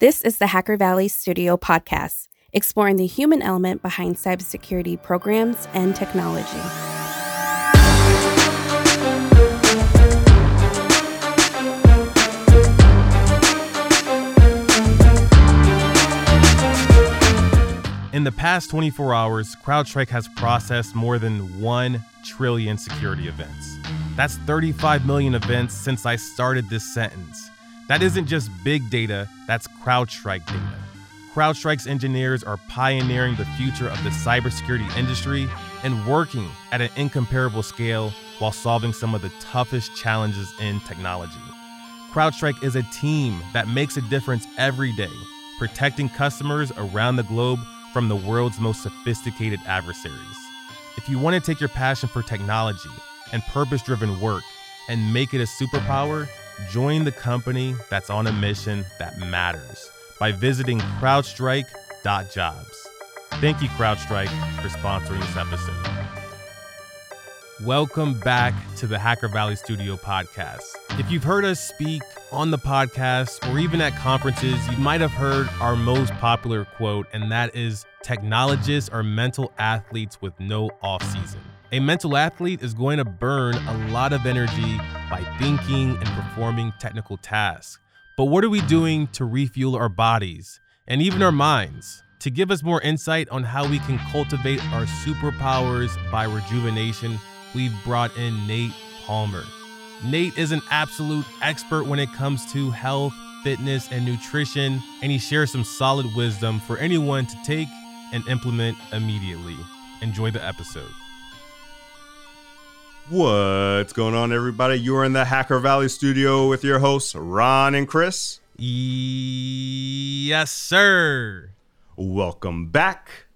This is the Hacker Valley Studio podcast, exploring the human element behind cybersecurity programs and technology. In the past 24 hours, CrowdStrike has processed more than 1 trillion security events. That's 35 million events since I started this sentence. That isn't just big data, that's CrowdStrike data. CrowdStrike's engineers are pioneering the future of the cybersecurity industry and working at an incomparable scale while solving some of the toughest challenges in technology. CrowdStrike is a team that makes a difference every day, protecting customers around the globe from the world's most sophisticated adversaries. If you want to take your passion for technology and purpose driven work and make it a superpower, join the company that's on a mission that matters by visiting crowdstrike.jobs. Thank you, CrowdStrike, for sponsoring this episode. Welcome back to the Hacker Valley Studio podcast. If you've heard us speak on the podcast or even at conferences, you might have heard our most popular quote, and that is Technologists are mental athletes with no off season. A mental athlete is going to burn a lot of energy by thinking and performing technical tasks. But what are we doing to refuel our bodies and even our minds? To give us more insight on how we can cultivate our superpowers by rejuvenation, we've brought in Nate Palmer. Nate is an absolute expert when it comes to health, fitness, and nutrition, and he shares some solid wisdom for anyone to take and implement immediately. Enjoy the episode. What's going on, everybody? You're in the Hacker Valley studio with your hosts, Ron and Chris. Yes, sir. Welcome back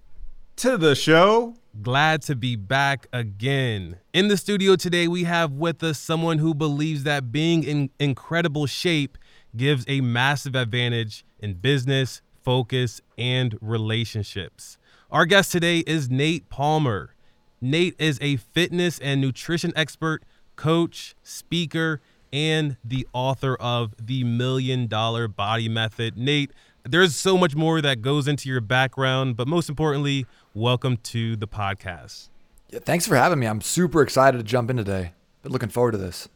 to the show. Glad to be back again. In the studio today, we have with us someone who believes that being in incredible shape gives a massive advantage in business, focus, and relationships. Our guest today is Nate Palmer. Nate is a fitness and nutrition expert, coach, speaker, and the author of The Million Dollar Body Method. Nate, there's so much more that goes into your background, but most importantly, welcome to the podcast. Yeah, thanks for having me. I'm super excited to jump in today. But looking forward to this.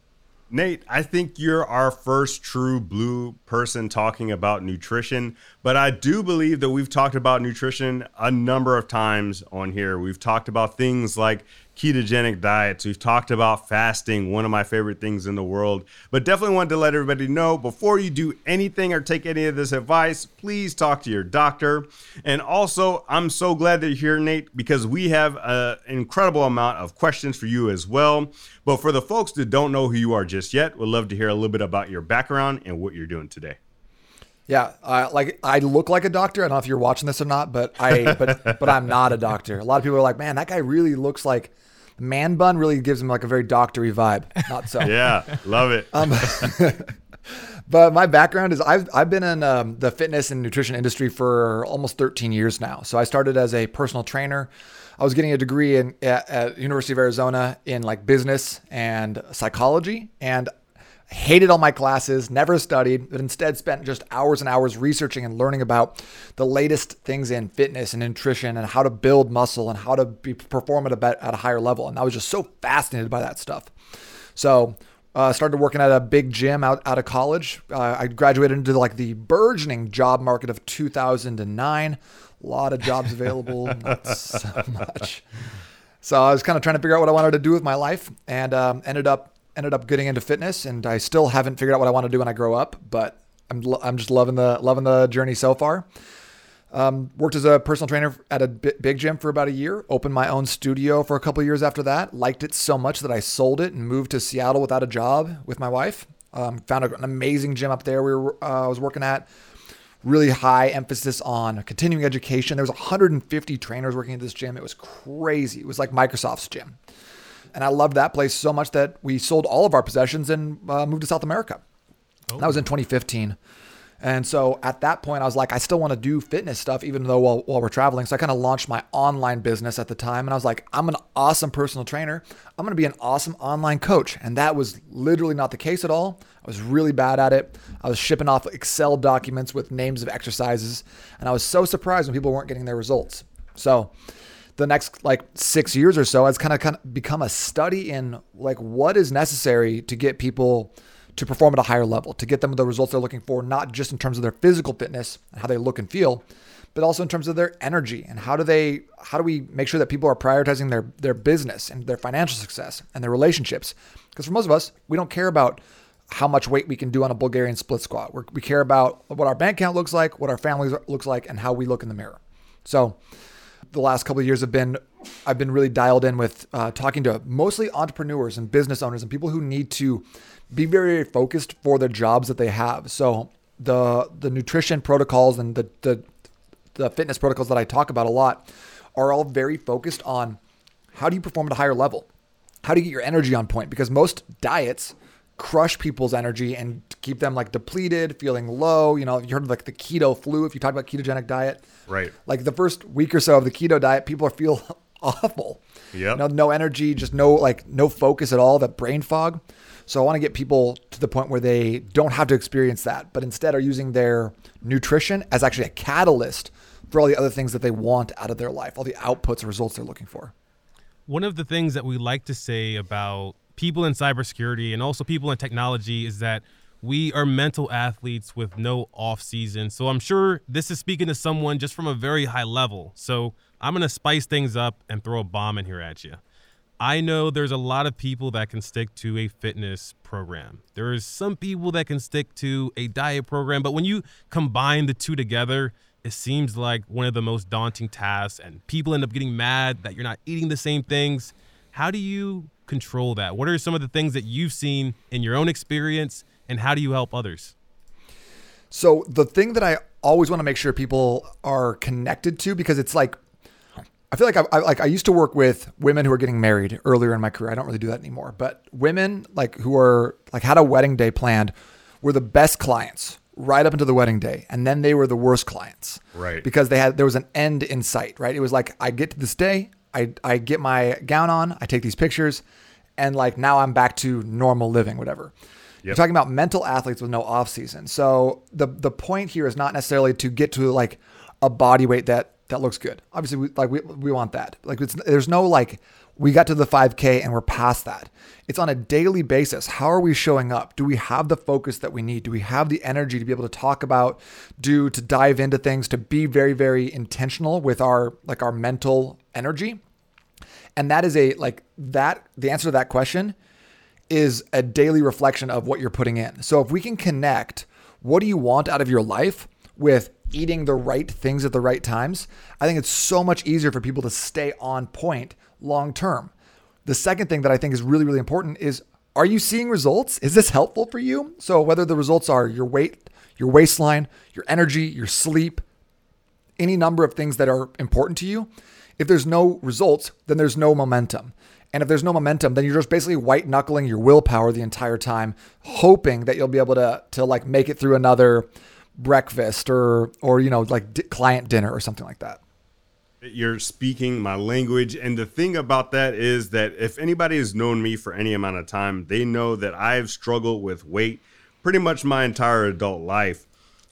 Nate, I think you're our first true blue person talking about nutrition, but I do believe that we've talked about nutrition a number of times on here. We've talked about things like ketogenic diets. We've talked about fasting, one of my favorite things in the world. But definitely wanted to let everybody know before you do anything or take any of this advice, please talk to your doctor. And also, I'm so glad that you're here, Nate, because we have an incredible amount of questions for you as well. But for the folks that don't know who you are just yet, would love to hear a little bit about your background and what you're doing today. Yeah, uh, like I look like a doctor. I don't know if you're watching this or not, but I but but I'm not a doctor. A lot of people are like, man, that guy really looks like man bun really gives him like a very doctory vibe. Not so. yeah, love it. Um, but my background is I've I've been in um, the fitness and nutrition industry for almost 13 years now. So I started as a personal trainer. I was getting a degree in at, at University of Arizona in like business and psychology, and hated all my classes, never studied, but instead spent just hours and hours researching and learning about the latest things in fitness and nutrition and how to build muscle and how to be, perform at a, at a higher level. And I was just so fascinated by that stuff. So uh, started working at a big gym out, out of college. Uh, I graduated into like the burgeoning job market of 2009. A lot of jobs available, not so much. So I was kind of trying to figure out what I wanted to do with my life and um, ended up ended up getting into fitness, and I still haven't figured out what I want to do when I grow up. But I'm I'm just loving the loving the journey so far. Um, worked as a personal trainer at a big gym for about a year. Opened my own studio for a couple years after that. Liked it so much that I sold it and moved to Seattle without a job with my wife. Um, found an amazing gym up there. We were uh, I was working at. Really high emphasis on continuing education. There was 150 trainers working at this gym. It was crazy. It was like Microsoft's gym. And I loved that place so much that we sold all of our possessions and uh, moved to South America. Oh. That was in 2015. And so at that point, I was like, I still want to do fitness stuff, even though while, while we're traveling. So I kind of launched my online business at the time. And I was like, I'm an awesome personal trainer. I'm going to be an awesome online coach. And that was literally not the case at all. I was really bad at it. I was shipping off Excel documents with names of exercises. And I was so surprised when people weren't getting their results. So the next like six years or so, it's kind of kind of become a study in like what is necessary to get people to perform at a higher level, to get them the results they're looking for, not just in terms of their physical fitness and how they look and feel, but also in terms of their energy and how do they how do we make sure that people are prioritizing their their business and their financial success and their relationships? Because for most of us, we don't care about how much weight we can do on a Bulgarian split squat. We're, we care about what our bank account looks like, what our family looks like, and how we look in the mirror. So, the last couple of years have been I've been really dialed in with uh, talking to mostly entrepreneurs and business owners and people who need to be very, very focused for the jobs that they have. So the the nutrition protocols and the, the the fitness protocols that I talk about a lot are all very focused on how do you perform at a higher level? How do you get your energy on point? Because most diets crush people's energy and keep them like depleted, feeling low. You know, you heard of like the keto flu if you talk about ketogenic diet. Right. Like the first week or so of the keto diet, people feel awful. Yeah. You know, no energy, just no like no focus at all, that brain fog. So I want to get people to the point where they don't have to experience that, but instead are using their nutrition as actually a catalyst for all the other things that they want out of their life, all the outputs and results they're looking for. One of the things that we like to say about people in cybersecurity and also people in technology is that we are mental athletes with no off season. So I'm sure this is speaking to someone just from a very high level. So I'm going to spice things up and throw a bomb in here at you. I know there's a lot of people that can stick to a fitness program. There's some people that can stick to a diet program, but when you combine the two together, it seems like one of the most daunting tasks, and people end up getting mad that you're not eating the same things. How do you control that? What are some of the things that you've seen in your own experience, and how do you help others? So, the thing that I always want to make sure people are connected to, because it's like I feel like I, I, like I used to work with women who are getting married earlier in my career. I don't really do that anymore. But women like who are like had a wedding day planned were the best clients right up until the wedding day, and then they were the worst clients. Right. Because they had there was an end in sight. Right. It was like I get to this day, I I get my gown on, I take these pictures, and like now I'm back to normal living, whatever. Yep. You're talking about mental athletes with no off season. So the the point here is not necessarily to get to like a body weight that that looks good. Obviously, we, like we, we want that. Like there's no like we got to the 5K and we're past that. It's on a daily basis. How are we showing up? Do we have the focus that we need? Do we have the energy to be able to talk about, do to dive into things, to be very very intentional with our like our mental energy? And that is a like that the answer to that question is a daily reflection of what you're putting in. So if we can connect what do you want out of your life with eating the right things at the right times, I think it's so much easier for people to stay on point long term. The second thing that I think is really, really important is are you seeing results? Is this helpful for you? So, whether the results are your weight, your waistline, your energy, your sleep, any number of things that are important to you, if there's no results, then there's no momentum. And if there's no momentum, then you're just basically white knuckling your willpower the entire time, hoping that you'll be able to to like make it through another breakfast or or you know like client dinner or something like that you're speaking my language and the thing about that is that if anybody has known me for any amount of time they know that i've struggled with weight pretty much my entire adult life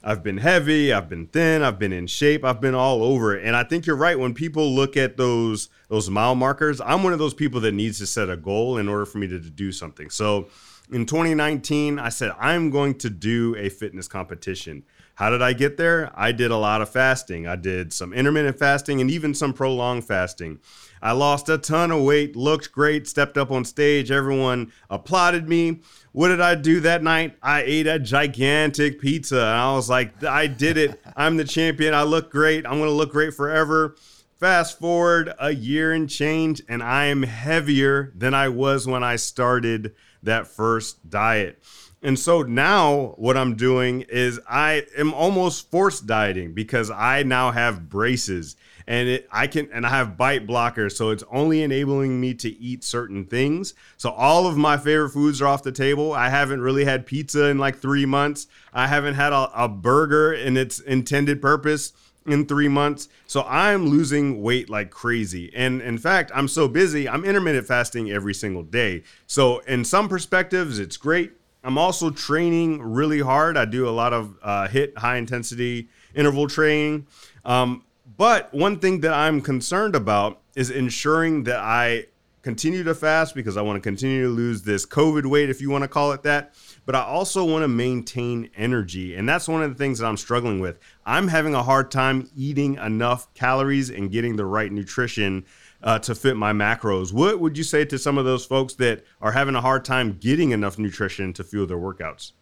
i've been heavy i've been thin i've been in shape i've been all over it. And i think you're right when people look at those those mile markers i'm one of those people that needs to set a goal in order for me to, to do something. So in 2019 i said i'm going to do a fitness competition how did I get there? I did a lot of fasting. I did some intermittent fasting and even some prolonged fasting. I lost a ton of weight, looked great, stepped up on stage. Everyone applauded me. What did I do that night? I ate a gigantic pizza. And I was like, I did it. I'm the champion. I look great. I'm going to look great forever. Fast forward a year and change, and I am heavier than I was when I started that first diet. And so now what I'm doing is I am almost forced dieting because I now have braces and it, I can and I have bite blockers, so it's only enabling me to eat certain things. So all of my favorite foods are off the table. I haven't really had pizza in like three months. I haven't had a, a burger in its intended purpose in three months. So I'm losing weight like crazy. And in fact, I'm so busy, I'm intermittent fasting every single day. So, in some perspectives, it's great. I'm also training really hard. I do a lot of uh, HIIT high intensity interval training. Um, but one thing that I'm concerned about is ensuring that I continue to fast because I want to continue to lose this COVID weight, if you want to call it that. But I also want to maintain energy. And that's one of the things that I'm struggling with. I'm having a hard time eating enough calories and getting the right nutrition uh, to fit my macros. What would you say to some of those folks that are having a hard time getting enough nutrition to fuel their workouts?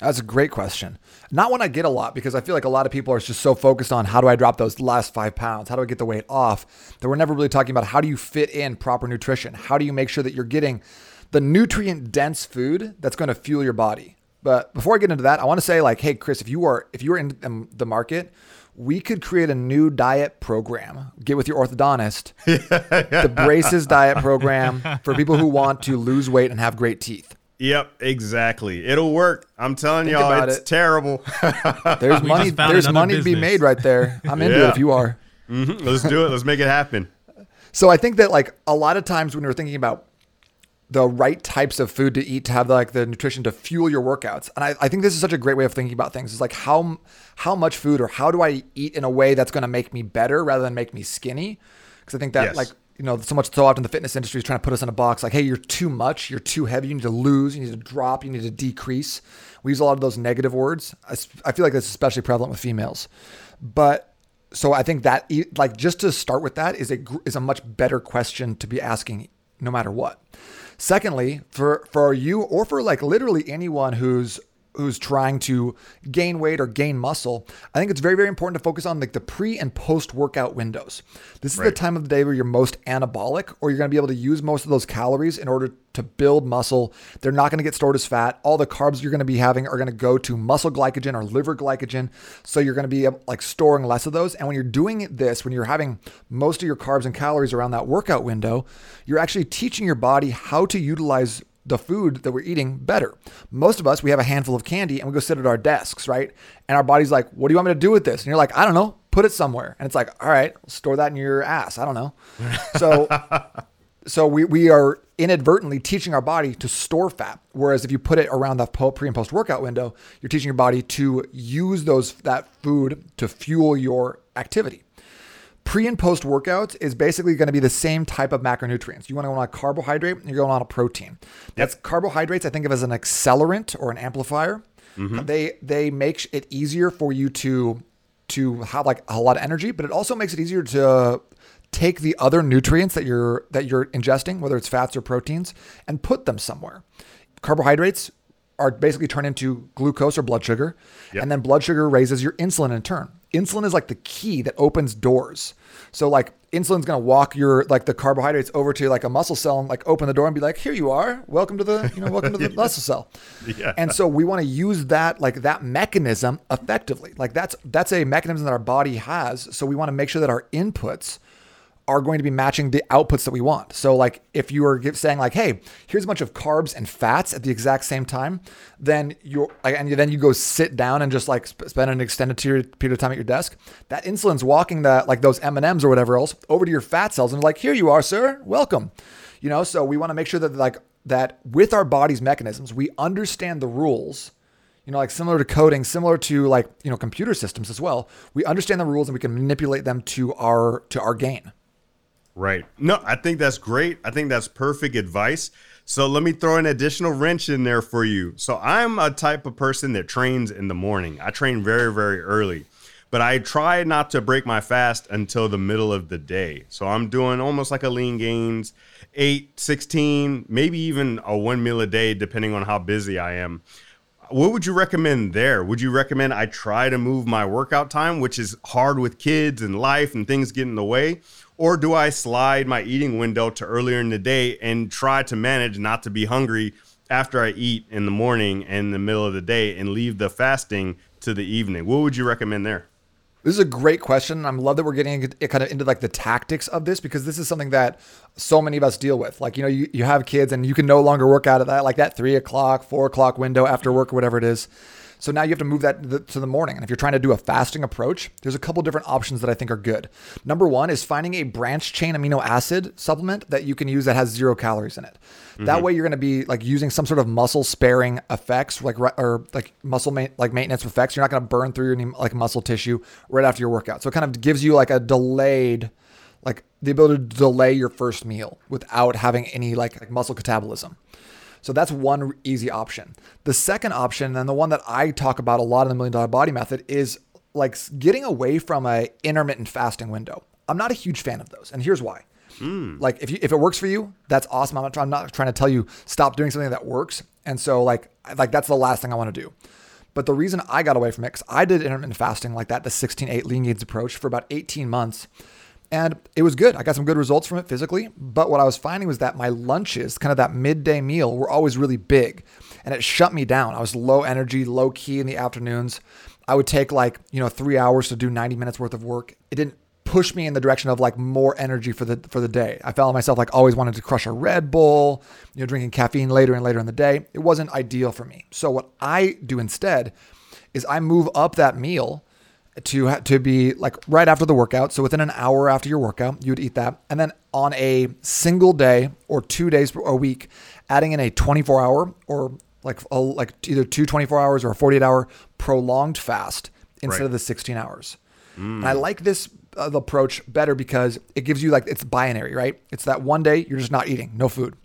That's a great question. Not one I get a lot because I feel like a lot of people are just so focused on how do I drop those last five pounds? How do I get the weight off? That we're never really talking about how do you fit in proper nutrition? How do you make sure that you're getting the nutrient dense food that's going to fuel your body? But before I get into that, I want to say like, hey, Chris, if you are if you are in the market, we could create a new diet program. Get with your orthodontist. the braces diet program for people who want to lose weight and have great teeth. Yep, exactly. It'll work. I'm telling Think y'all, it's it. terrible. there's money. There's money business. to be made right there. I'm into yeah. it if you are. Mm-hmm. Let's do it. Let's make it happen. So I think that like a lot of times when we're thinking about the right types of food to eat to have like the nutrition to fuel your workouts, and I, I think this is such a great way of thinking about things. Is like how how much food or how do I eat in a way that's going to make me better rather than make me skinny? Because I think that yes. like you know, so much so often the fitness industry is trying to put us in a box like, hey, you're too much, you're too heavy, you need to lose, you need to drop, you need to decrease. We use a lot of those negative words. I, I feel like that's especially prevalent with females. But so I think that like just to start with that is a is a much better question to be asking no matter what. Secondly, for for you or for like literally anyone who's who's trying to gain weight or gain muscle, I think it's very, very important to focus on like the pre and post workout windows. This is right. the time of the day where you're most anabolic, or you're going to be able to use most of those calories in order to build muscle. They're not going to get stored as fat. All the carbs you're going to be having are going to go to muscle glycogen or liver glycogen. So you're going to be um, like storing less of those. And when you're doing this, when you're having most of your carbs and calories around that workout window, you're actually teaching your body how to utilize the food that we're eating better. Most of us, we have a handful of candy and we go sit at our desks, right? And our body's like, what do you want me to do with this? And you're like, I don't know, put it somewhere. And it's like, all right, store that in your ass. I don't know. So, so we, we are inadvertently teaching our body to store fat. Whereas if you put it around the pre and post workout window, you're teaching your body to use those, that food to fuel your activity. Pre and post workouts is basically going to be the same type of macronutrients. You want to go on a carbohydrate, and you're going on a protein. That's yep. carbohydrates. I think of as an accelerant or an amplifier. Mm-hmm. They they make it easier for you to to have like a lot of energy, but it also makes it easier to take the other nutrients that you're that you're ingesting, whether it's fats or proteins, and put them somewhere. Carbohydrates are basically turned into glucose or blood sugar, yep. and then blood sugar raises your insulin in turn insulin is like the key that opens doors. So like insulin's gonna walk your like the carbohydrates over to like a muscle cell and like open the door and be like, here you are, welcome to the you know welcome to the yeah. muscle cell. Yeah. And so we want to use that like that mechanism effectively. Like that's that's a mechanism that our body has. So we want to make sure that our inputs are going to be matching the outputs that we want. So like if you are saying like, hey, here's a bunch of carbs and fats at the exact same time, then you're and then you go sit down and just like spend an extended period of time at your desk. That insulin's walking that like those M and M's or whatever else over to your fat cells and like, here you are, sir, welcome. You know, so we want to make sure that like that with our body's mechanisms, we understand the rules you know, like similar to coding, similar to like, you know, computer systems as well. We understand the rules and we can manipulate them to our to our gain. Right. No, I think that's great. I think that's perfect advice. So let me throw an additional wrench in there for you. So I'm a type of person that trains in the morning. I train very, very early, but I try not to break my fast until the middle of the day. So I'm doing almost like a lean gains, 8, 16, maybe even a one meal a day, depending on how busy I am. What would you recommend there? Would you recommend I try to move my workout time, which is hard with kids and life and things get in the way? Or do I slide my eating window to earlier in the day and try to manage not to be hungry after I eat in the morning and the middle of the day and leave the fasting to the evening? What would you recommend there? This is a great question. I love that we're getting kind of into like the tactics of this because this is something that so many of us deal with. Like, you know, you, you have kids and you can no longer work out of that, like that three o'clock, four o'clock window after work or whatever it is. So now you have to move that to the morning. And if you're trying to do a fasting approach, there's a couple different options that I think are good. Number one is finding a branch chain amino acid supplement that you can use that has zero calories in it. Mm-hmm. That way you're going to be like using some sort of muscle sparing effects, like or like muscle ma- like maintenance effects. You're not going to burn through any like muscle tissue right after your workout. So it kind of gives you like a delayed like the ability to delay your first meal without having any like, like muscle catabolism. So that's one easy option. The second option, and the one that I talk about a lot in the million dollar body method, is like getting away from a intermittent fasting window. I'm not a huge fan of those, and here's why. Mm. Like if you if it works for you, that's awesome. I'm not, I'm not trying to tell you stop doing something that works. And so like like that's the last thing I want to do. But the reason I got away from it, because I did intermittent fasting like that, the 16-8 lean gains approach for about 18 months. And it was good. I got some good results from it physically. But what I was finding was that my lunches, kind of that midday meal, were always really big. And it shut me down. I was low energy, low key in the afternoons. I would take like, you know, three hours to do 90 minutes worth of work. It didn't push me in the direction of like more energy for the for the day. I found myself like always wanted to crush a Red Bull, you know, drinking caffeine later and later in the day. It wasn't ideal for me. So what I do instead is I move up that meal to to be like right after the workout. So within an hour after your workout, you would eat that, and then on a single day or two days a week, adding in a 24 hour or like a, like either two 24 hours or a 48 hour prolonged fast instead right. of the 16 hours. Mm. And I like this uh, approach better because it gives you like it's binary, right? It's that one day you're just not eating, no food.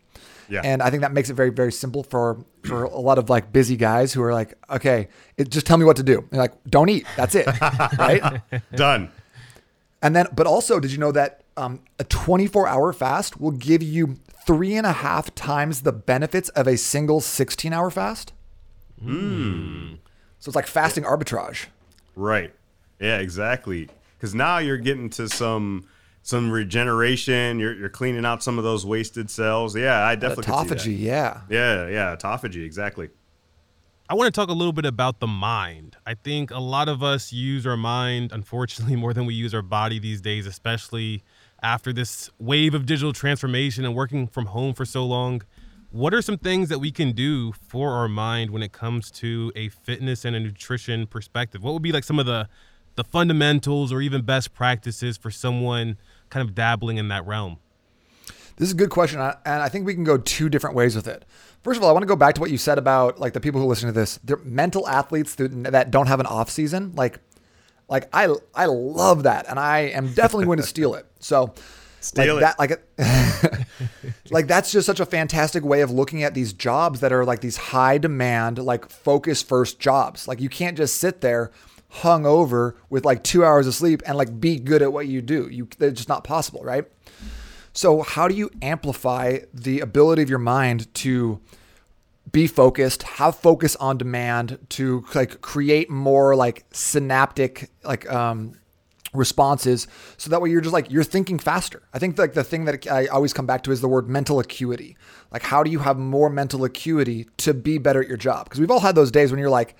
Yeah. And I think that makes it very, very simple for for a lot of like busy guys who are like, okay, it, just tell me what to do. And like, don't eat. That's it. right? Done. And then, but also, did you know that um, a 24 hour fast will give you three and a half times the benefits of a single 16 hour fast? Hmm. So it's like fasting arbitrage. Right. Yeah, exactly. Because now you're getting to some some regeneration. You're, you're cleaning out some of those wasted cells. Yeah, I uh, definitely autophagy. Yeah, yeah, yeah, autophagy. Exactly. I want to talk a little bit about the mind. I think a lot of us use our mind, unfortunately, more than we use our body these days, especially after this wave of digital transformation and working from home for so long. What are some things that we can do for our mind when it comes to a fitness and a nutrition perspective? What would be like some of the the fundamentals or even best practices for someone kind of dabbling in that realm? This is a good question, and I think we can go two different ways with it. First of all, I want to go back to what you said about like the people who listen to this. They're mental athletes that don't have an off season. Like, like I I love that, and I am definitely going to steal it. So, steal like it. that, like, like that's just such a fantastic way of looking at these jobs that are like these high demand, like focus first jobs. Like you can't just sit there hung over with like two hours of sleep and like be good at what you do. You it's just not possible, right? So how do you amplify the ability of your mind to be focused, have focus on demand, to like create more like synaptic like um responses so that way you're just like you're thinking faster i think like the thing that i always come back to is the word mental acuity like how do you have more mental acuity to be better at your job because we've all had those days when you're like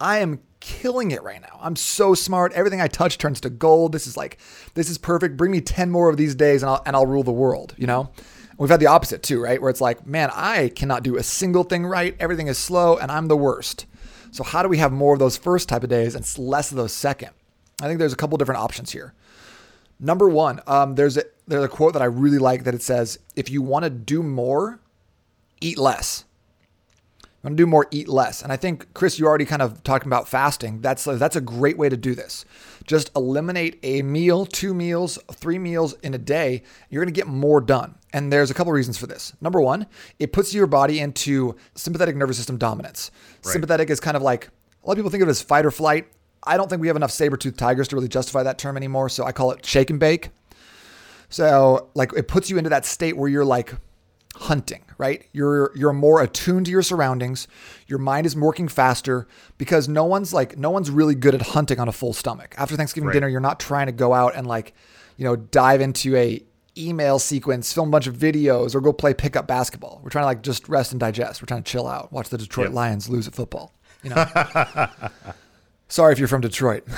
i am killing it right now. I'm so smart. Everything I touch turns to gold. This is like, this is perfect. Bring me 10 more of these days and I'll, and I'll rule the world, you know? We've had the opposite too, right? Where it's like, man, I cannot do a single thing right. Everything is slow and I'm the worst. So how do we have more of those first type of days and less of those second? I think there's a couple different options here. Number one, um, there's a there's a quote that I really like that it says, "If you want to do more, eat less." I'm gonna do more, eat less. And I think Chris, you already kind of talking about fasting. That's that's a great way to do this. Just eliminate a meal, two meals, three meals in a day. You're gonna get more done. And there's a couple reasons for this. Number one, it puts your body into sympathetic nervous system dominance. Right. Sympathetic is kind of like a lot of people think of it as fight or flight. I don't think we have enough saber-toothed tigers to really justify that term anymore. So I call it shake and bake. So like it puts you into that state where you're like hunting, right? You're you're more attuned to your surroundings. Your mind is working faster because no one's like no one's really good at hunting on a full stomach. After Thanksgiving right. dinner, you're not trying to go out and like, you know, dive into a email sequence, film a bunch of videos, or go play pickup basketball. We're trying to like just rest and digest. We're trying to chill out, watch the Detroit Yep. Lions lose at football. You know. Sorry if you're from Detroit.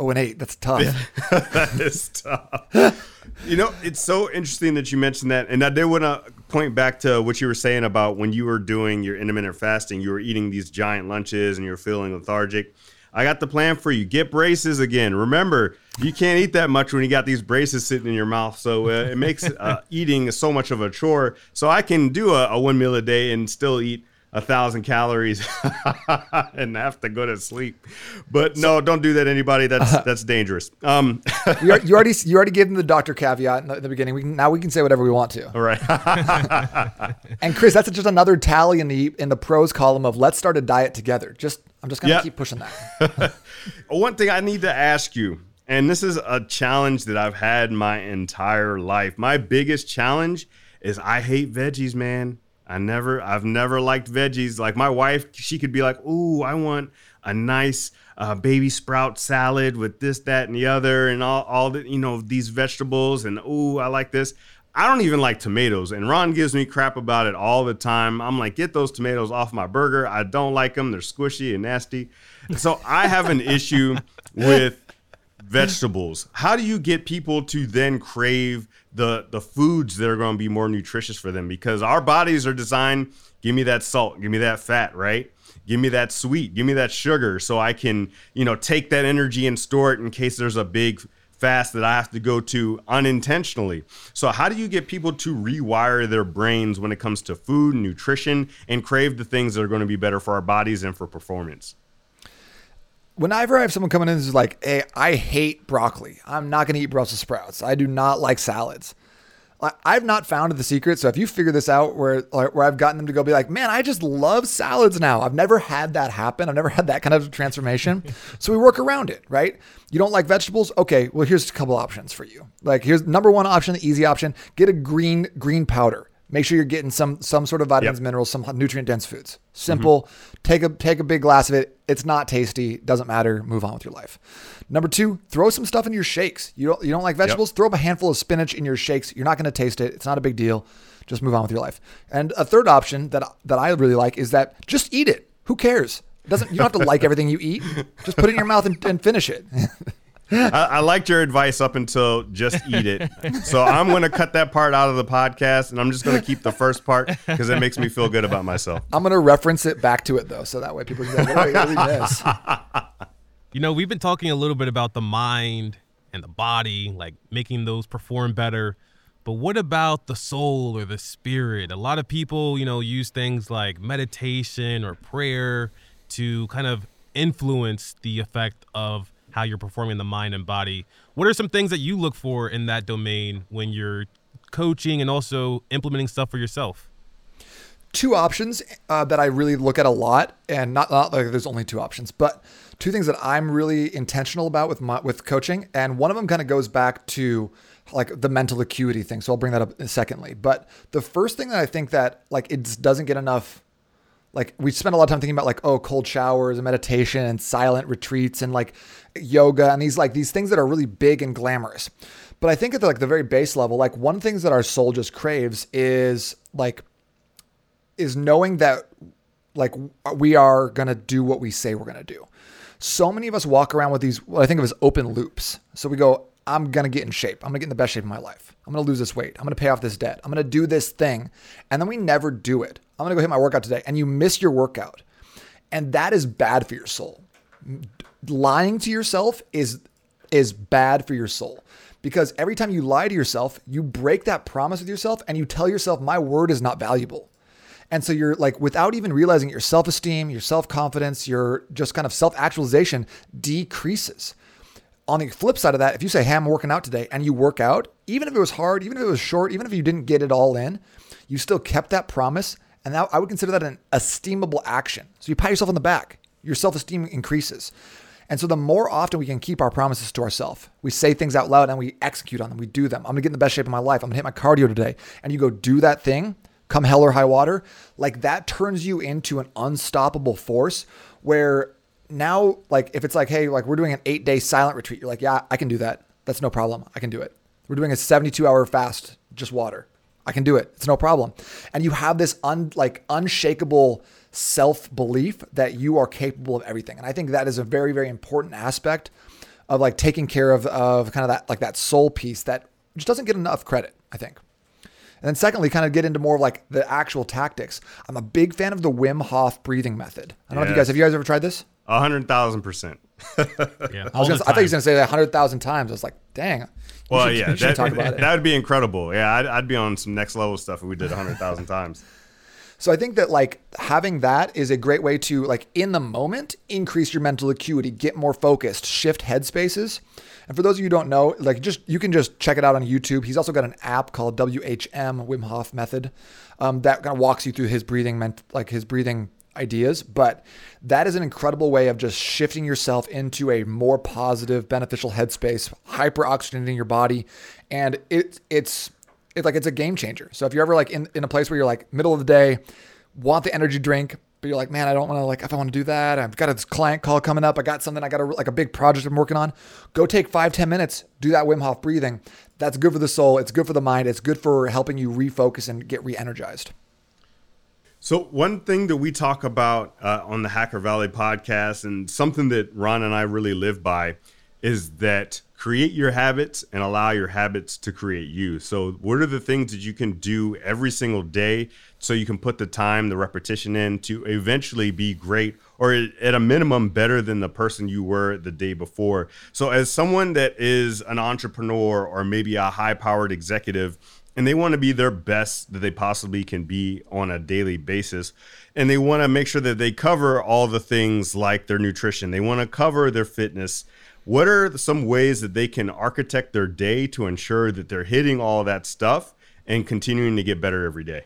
Oh and eight, that's tough. that is tough. You know, it's so interesting that you mentioned that. And I did want to point back to what you were saying about when you were doing your intermittent fasting, you were eating these giant lunches and you're feeling lethargic. I got the plan for you. Get braces again. Remember, you can't eat that much when you got these braces sitting in your mouth. So uh, it makes uh, eating so much of a chore. So I can do a, a one meal a day and still eat a thousand calories and have to go to sleep. But no, don't do that, anybody. That's that's dangerous. Um, you, al- you already you already gave them the doctor caveat in the, the beginning. We can, now we can say whatever we want to. all right. And Chris, that's just another tally in the in the pros column of let's start a diet together. Just I'm just gonna Yeah. keep pushing that. One thing I need to ask you, and this is a challenge that I've had my entire life. My biggest challenge is I hate veggies, man. I never, I've never liked veggies. Like my wife, she could be like, "Ooh, I want a nice uh, baby sprout salad with this, that, and the other, and all, all the, you know, these vegetables." And ooh, I like this. I don't even like tomatoes, and Ron gives me crap about it all the time. I'm like, get those tomatoes off my burger. I don't like them. They're squishy and nasty. So I have an issue with vegetables. How do you get people to then crave the the foods that are going to be more nutritious for them? Because our bodies are designed. Give me that salt. Give me that fat. Right. Give me that sweet. Give me that sugar, so I can you know take that energy and store it in case there's a big fast that I have to go to unintentionally. So how do you get people to rewire their brains when it comes to food, nutrition, and crave the things that are going to be better for our bodies and for performance? Whenever I have someone coming in who's like, "Hey, I hate broccoli. I'm not gonna eat Brussels sprouts. I do not like salads." I've not found the secret. So if you figure this out, where where I've gotten them to go be like, "Man, I just love salads now." I've never had that happen. I've never had that kind of transformation. so we work around it, right? You don't like vegetables? Okay, well here's a couple options for you. Like here's number one option, the easy option: get a green green powder. Make sure you're getting some some sort of vitamins, Yep. minerals, some nutrient dense foods. Mm-hmm. Simple. Take a take a big glass of it. It's not tasty. Doesn't matter. Move on with your life. Number two, throw some stuff in your shakes. You don't you don't like vegetables? Throw up a handful of spinach in your shakes. You're not going to taste it. It's not a big deal. Just move on with your life. And a third option that that I really like is that just eat it. Who cares? It doesn't you don't have to like everything you eat. Just put it in your mouth and, and finish it. I, I liked your advice up until just eat it. So I'm going to cut that part out of the podcast and I'm just going to keep the first part because it makes me feel good about myself. I'm going to reference it back to it though, so that way people can go, "Wait, what did? You know, we've been talking a little bit about the mind and the body, like making those perform better. But what about the soul or the spirit? A lot of people, you know, use things like meditation or prayer to kind of influence the effect of how you're performing the mind and body. What are some things that you look for in that domain when you're coaching and also implementing stuff for yourself? two options uh, that I really look at a lot, and not, not like there's only two options, but two things that I'm really intentional about with my with coaching, and one of them kind of goes back to like the mental acuity thing. So I'll bring that up secondly. But the first thing that I think that like it doesn't get enough. Like we spend a lot of time thinking about like oh cold showers and meditation and silent retreats and like yoga and these like these things that are really big and glamorous. But I think at the, like the very base level, like one of the things that our soul just craves is like is knowing that like we are going to do what we say we're going to do. So many of us walk around with these what I think of as open loops. So we go I'm to get in shape. I'm to get in the best shape of my life. I'm to lose this weight. I'm to pay off this debt. I'm to do this thing. And then we never do it. I'm going to go hit my workout today and you miss your workout. And that is bad for your soul. Lying to yourself is is bad for your soul because every time you lie to yourself, you break that promise with yourself and you tell yourself my word is not valuable. And so you're like, without even realizing your self esteem, your self confidence, your just kind of self actualization decreases. On the flip side of that, if you say, Hey, I'm working out today, and you work out, even if it was hard, even if it was short, even if you didn't get it all in, you still kept that promise. And now I would consider that an esteemable action. So you pat yourself on the back, your self esteem increases. And so the more often we can keep our promises to ourselves, we say things out loud and we execute on them, we do them. I'm gonna get in the best shape of my life. I'm gonna hit my cardio today. And you go do that thing, come hell or high water, like that turns you into an unstoppable force where now, like if it's like, hey, like we're doing an eight day silent retreat, you're like, yeah, I can do that. That's no problem. I can do it. We're doing a 72 hour fast, just water. I can do it. It's no problem. And you have this un, like unshakable self belief that you are capable of everything. And I think that is a very, very important aspect of like taking care of, of kind of that, like that soul piece that just doesn't get enough credit, I think. And then secondly, kind of get into more of like the actual tactics. I'm a big fan of the Wim Hof breathing method. I don't know if you guys have you guys ever tried this? A hundred thousand percent. Yeah, I was gonna, I thought you were gonna say that hundred thousand times. I was like, dang. Well, should- yeah, that, talk about it. that would be incredible. Yeah, I'd, I'd be on some next level stuff if we did a hundred thousand times. So I think that like having that is a great way to like in the moment increase your mental acuity, get more focused, shift headspaces. And for those of you who don't know, like just you can just check it out on YouTube. He's also got an app called WHM Wim Hof Method um, that kind of walks you through his breathing, like his breathing ideas. But that is an incredible way of just shifting yourself into a more positive, beneficial headspace, hyper oxygenating your body, and it it's it's like it's a game changer. So if you're ever like in, in a place where you're like middle of the day, want the energy drink, but you're like, man, I don't want to like if I want to do that. I've got this client call coming up. I got something. I got a, like a big project I'm working on. Go take five ten minutes. Do that Wim Hof breathing. That's good for the soul. It's good for the mind. It's good for helping you refocus and get re-energized. So one thing that we talk about uh, on the Hacker Valley podcast, and something that Ron and I really live by, is that create your habits and allow your habits to create you. So what are the things that you can do every single day so you can put the time, the repetition in to eventually be great or at a minimum better than the person you were the day before. So as someone that is an entrepreneur or maybe a high-powered executive and they want to be their best that they possibly can be on a daily basis. And they want to make sure that they cover all the things like their nutrition, they want to cover their fitness. What are some ways that they can architect their day to ensure that they're hitting all that stuff and continuing to get better every day?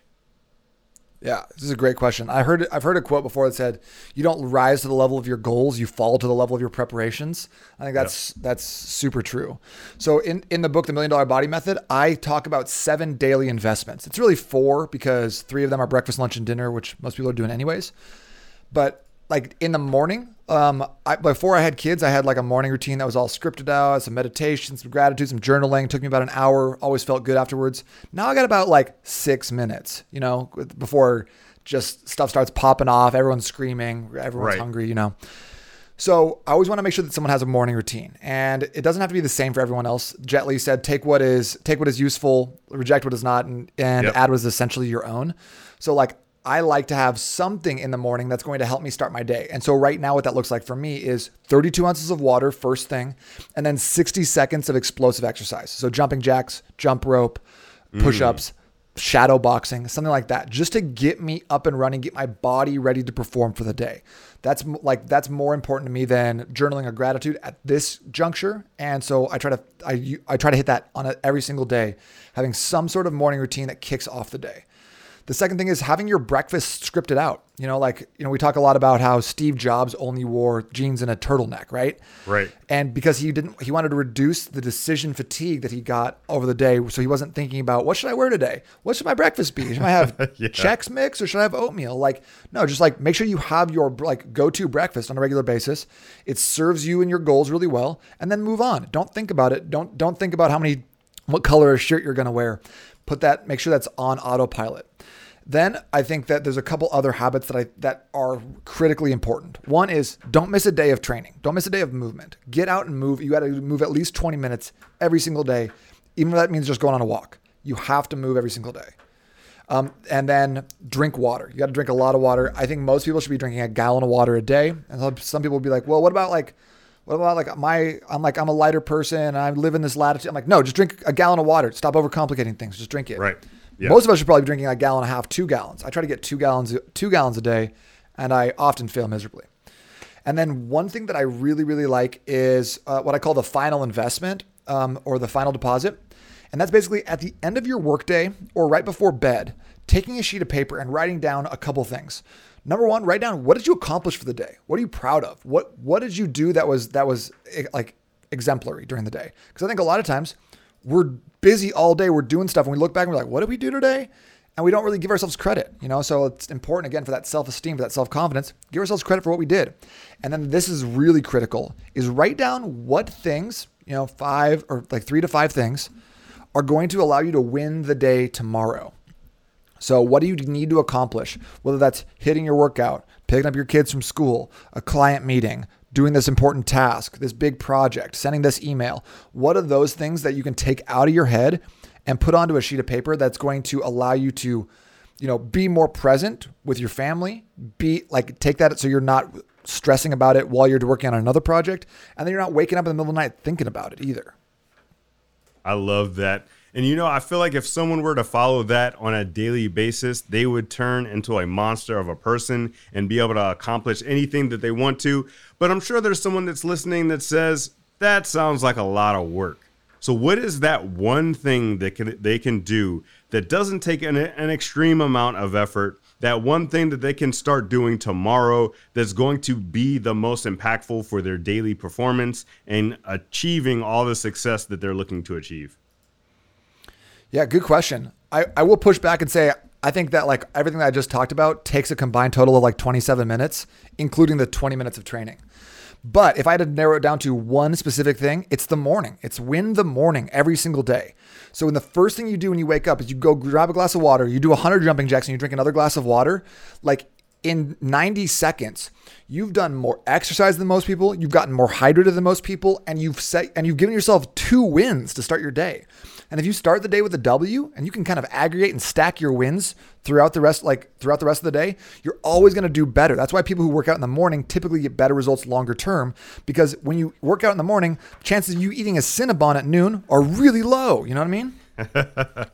Yeah, this is a great question. I heard I've heard a quote before that said, "You don't rise to the level of your goals; you fall to the level of your preparations." I think that's that's super true. So in in the book, The Million Dollar Body Method, I talk about seven daily investments. It's really four because three of them are breakfast, lunch, and dinner, which most people are doing anyways. But like in the morning, um, I, before I had kids, I had like a morning routine that was all scripted out, some meditation, some gratitude, some journaling. took me about an hour. Always felt good afterwards. Now I got about like six minutes, you know, before just stuff starts popping off. Everyone's screaming. Everyone's Right. hungry, you know. So I always want to make sure that someone has a morning routine, and it doesn't have to be the same for everyone else. Jet Li said, "Take what is take what is useful, reject what is not, and, and Yep. add what is essentially your own." So like I like to have something in the morning that's going to help me start my day. And so right now, what that looks like for me is 32 ounces of water first thing, and then 60 seconds of explosive exercise. So jumping jacks, jump rope, push ups. Shadow boxing, something like that, just to get me up and running, get my body ready to perform for the day. That's like that's more important to me than journaling or gratitude at this juncture. And so I try to I try to hit that on a, every single day, having some sort of morning routine that kicks off the day. The second thing is having your breakfast scripted out. You know, like, you know, we talk a lot about how Steve Jobs only wore jeans and a turtleneck, right? Right. And because he didn't, he wanted to reduce the decision fatigue that he got over the day. So he wasn't thinking about what should I wear today? What should my breakfast be? Should I have Yeah. Chex Mix or should I have oatmeal? Like, no, just like make sure you have your like go to breakfast on a regular basis. It serves you and your goals really well, and then move on. Don't think about it. Don't don't think about how many, what color of shirt you're gonna wear. Put that. Make sure that's on autopilot. Then I think that there's a couple other habits that I that are critically important. One is don't miss a day of training. Don't miss a day of movement. Get out and move. You got to move at least 20 minutes every single day, even if that means just going on a walk. You have to move every single day. Um, and then drink water. You got to drink a lot of water. I think most people should be drinking a gallon of water a day. And some- people will be like, well, what about like, what about like my, I'm like, I'm a lighter person I live in this latitude. I'm like, no, just drink a gallon of water. Stop overcomplicating things. Just drink it. Right. Most of us should probably be drinking a gallon and a half, two gallons. I try to get two gallons, two gallons a day, and I often fail miserably. And then one thing that I really, really like is uh, what I call the final investment um, or the final deposit. And that's basically at the end of your workday or right before bed, taking a sheet of paper and writing down a couple things. Number one, write down what did you accomplish for the day? What are you proud of? What what did you do that was that was eh, like exemplary during the day? Because I think a lot of times we're busy all day, we're doing stuff, and we look back and we're like, what did we do today? And we don't really give ourselves credit, you know? So it's important again for that self-esteem, for that self-confidence, give ourselves credit for what we did. And then this is really critical is write down what things, you know, five or like three to five things are going to allow you to win the day tomorrow. So, what do you need to accomplish? Whether that's hitting your workout, picking up your kids from school, a client meeting, doing this important task, this big project, sending this email. What are those things that you can take out of your head and put onto a sheet of paper that's going to allow you to, you know, be more present with your family, be like take that so you're not stressing about it while you're working on another project, and then you're not waking up in the middle of the night thinking about it either. I love that. And you know, I feel like if someone were to follow that on a daily basis, they would turn into a monster of a person and be able to accomplish anything that they want to. But I'm sure there's someone that's listening that says, that sounds like a lot of work. So, what is that one thing that can, they can do that doesn't take an, an extreme amount of effort? That one thing that they can start doing tomorrow that's going to be the most impactful for their daily performance and achieving all the success that they're looking to achieve? Yeah, good question. I, I will push back and say I think that like everything that I just talked about takes a combined total of like 27 minutes, including the 20 minutes of training. But if I had to narrow it down to one specific thing, it's the morning. It's win the morning every single day. So when the first thing you do when you wake up is you go grab a glass of water, you do 100 jumping jacks and you drink another glass of water, like in 90 seconds, you've done more exercise than most people, you've gotten more hydrated than most people, and you've set and you've given yourself two wins to start your day. And if you start the day with a W and you can kind of aggregate and stack your wins throughout the rest, like throughout the rest of the day, you're always going to do better. That's why people who work out in the morning typically get better results longer term because when you work out in the morning, chances of you eating a Cinnabon at noon are really low. You know what I mean?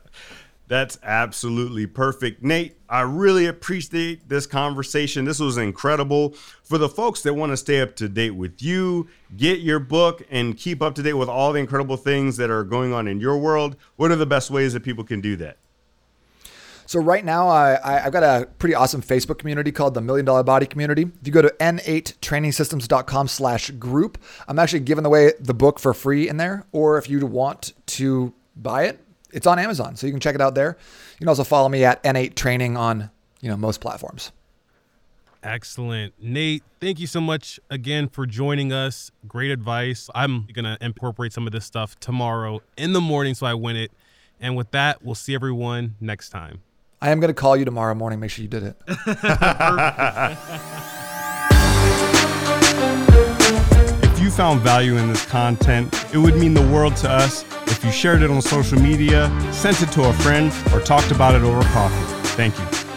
That's absolutely perfect. Nate, I really appreciate this conversation. This was incredible. For the folks that want to stay up to date with you, get your book, and keep up to date with all the incredible things that are going on in your world, what are the best ways that people can do that? So right now, I, have got a pretty awesome Facebook community called the Million Dollar Body Community. If you go to n8trainingsystems.com slash group, I'm actually giving away the book for free in there. Or if you want to buy it, it's on Amazon, so you can check it out there. You can also follow me at N8 Training on you know most platforms. Excellent. Nate, thank you so much again for joining us. Great advice. I'm going to incorporate some of this stuff tomorrow in the morning so I win it. And with that, we'll see everyone next time. I am going to call you tomorrow morning. Make sure you did it. if you found value in this content, it would mean the world to us if you shared it on social media, sent it to a friend, or talked about it over coffee. Thank you.